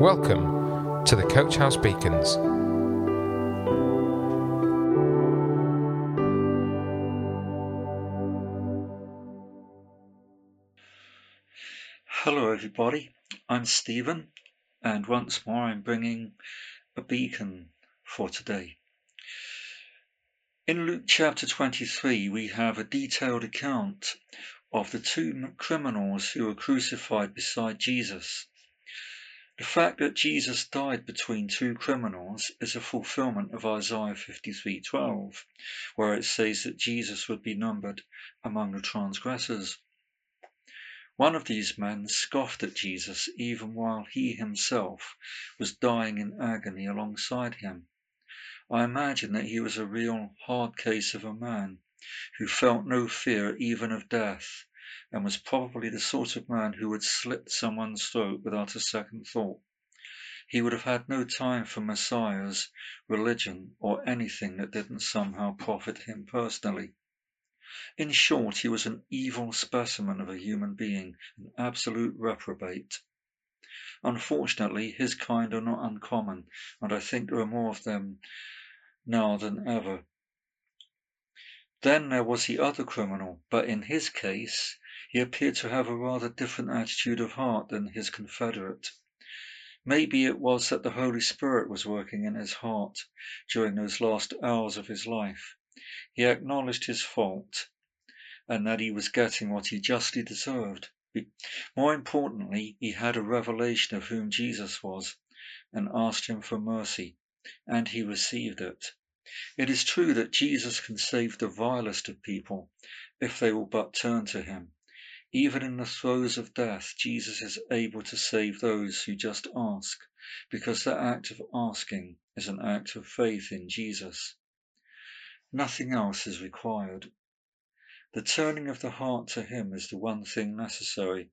Welcome to the Coach House Beacons. Hello, everybody. I'm Stephen, and once more I'm bringing a beacon for today. In Luke chapter 23, we have a detailed account of the two criminals who were crucified beside Jesus. The fact that Jesus died between two criminals is a fulfillment of Isaiah 53:12, where it says that Jesus would be numbered among the transgressors. One of these men scoffed at Jesus even while he himself was dying in agony alongside him. I imagine that he was a real hard case of a man who felt no fear even of death and was probably the sort of man who would slit someone's throat without a second thought. He would have had no time for messiahs, religion, or anything that didn't somehow profit him personally. In short, he was an evil specimen of a human being, an absolute reprobate. Unfortunately, his kind are not uncommon, and I think there are more of them now than ever. Then there was the other criminal, but in his case, he appeared to have a rather different attitude of heart than his confederate. Maybe it was that the Holy Spirit was working in his heart during those last hours of his life. He acknowledged his fault and that he was getting what he justly deserved. More importantly, he had a revelation of whom Jesus was and asked him for mercy, and he received it. It is true that Jesus can save the vilest of people if they will but turn to him. Even in the throes of death, Jesus is able to save those who just ask, because that act of asking is an act of faith in Jesus. Nothing else is required. The turning of the heart to Him is the one thing necessary.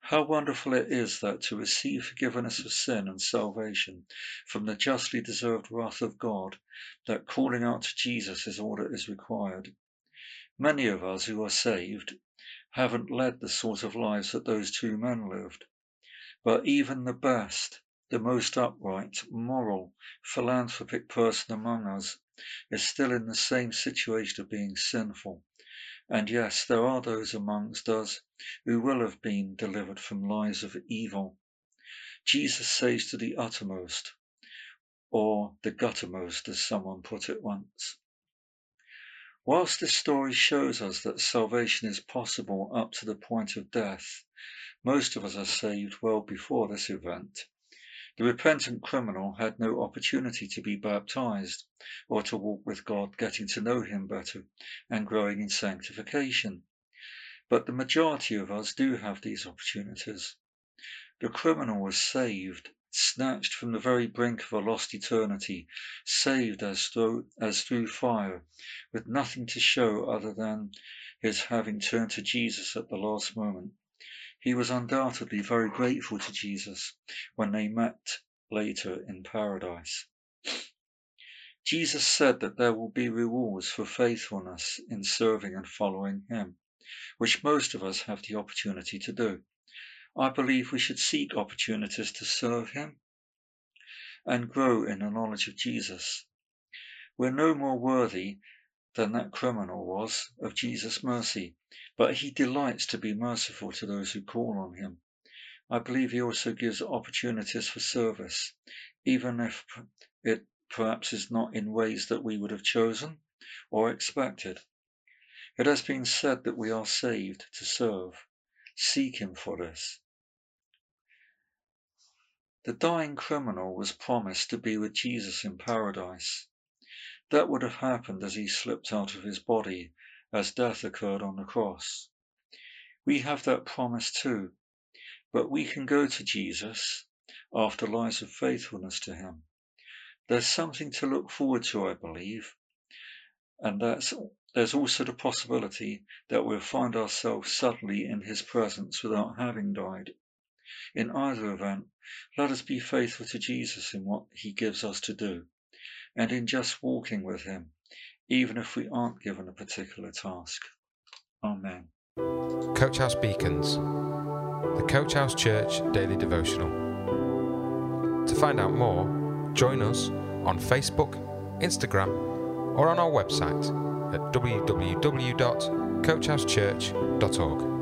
How wonderful it is that to receive forgiveness of sin and salvation from the justly deserved wrath of God, that calling out to Jesus is all that is required. Many of us who are saved haven't led the sort of lives that those two men lived. But even the best, the most upright, moral, philanthropic person among us is still in the same situation of being sinful. And yes, there are those amongst us who will have been delivered from lives of evil. Jesus says to the uttermost, or the guttermost, as someone put it once. Whilst this story shows us that salvation is possible up to the point of death, most of us are saved well before this event. The repentant criminal had no opportunity to be baptized or to walk with God, getting to know Him better and growing in sanctification. But the majority of us do have these opportunities. The criminal was saved snatched from the very brink of a lost eternity, saved as through, as through fire, with nothing to show other than his having turned to Jesus at the last moment. He was undoubtedly very grateful to Jesus when they met later in paradise. Jesus said that there will be rewards for faithfulness in serving and following Him, which most of us have the opportunity to do. I believe we should seek opportunities to serve Him and grow in the knowledge of Jesus. We're no more worthy than that criminal was of Jesus' mercy, but He delights to be merciful to those who call on Him. I believe He also gives opportunities for service, even if it perhaps is not in ways that we would have chosen or expected. It has been said that we are saved to serve. Seek Him for this. The dying criminal was promised to be with Jesus in paradise. That would have happened as he slipped out of his body, as death occurred on the cross. We have that promise too, but we can go to Jesus after lives of faithfulness to him. There's something to look forward to, I believe, and that's there's also the possibility that we'll find ourselves suddenly in his presence without having died. In either event, let us be faithful to Jesus in what he gives us to do, and in just walking with him, even if we aren't given a particular task. Amen. Coach House Beacons, the Coach House Church Daily Devotional. To find out more, join us on Facebook, Instagram, or on our website at www.coachhousechurch.org.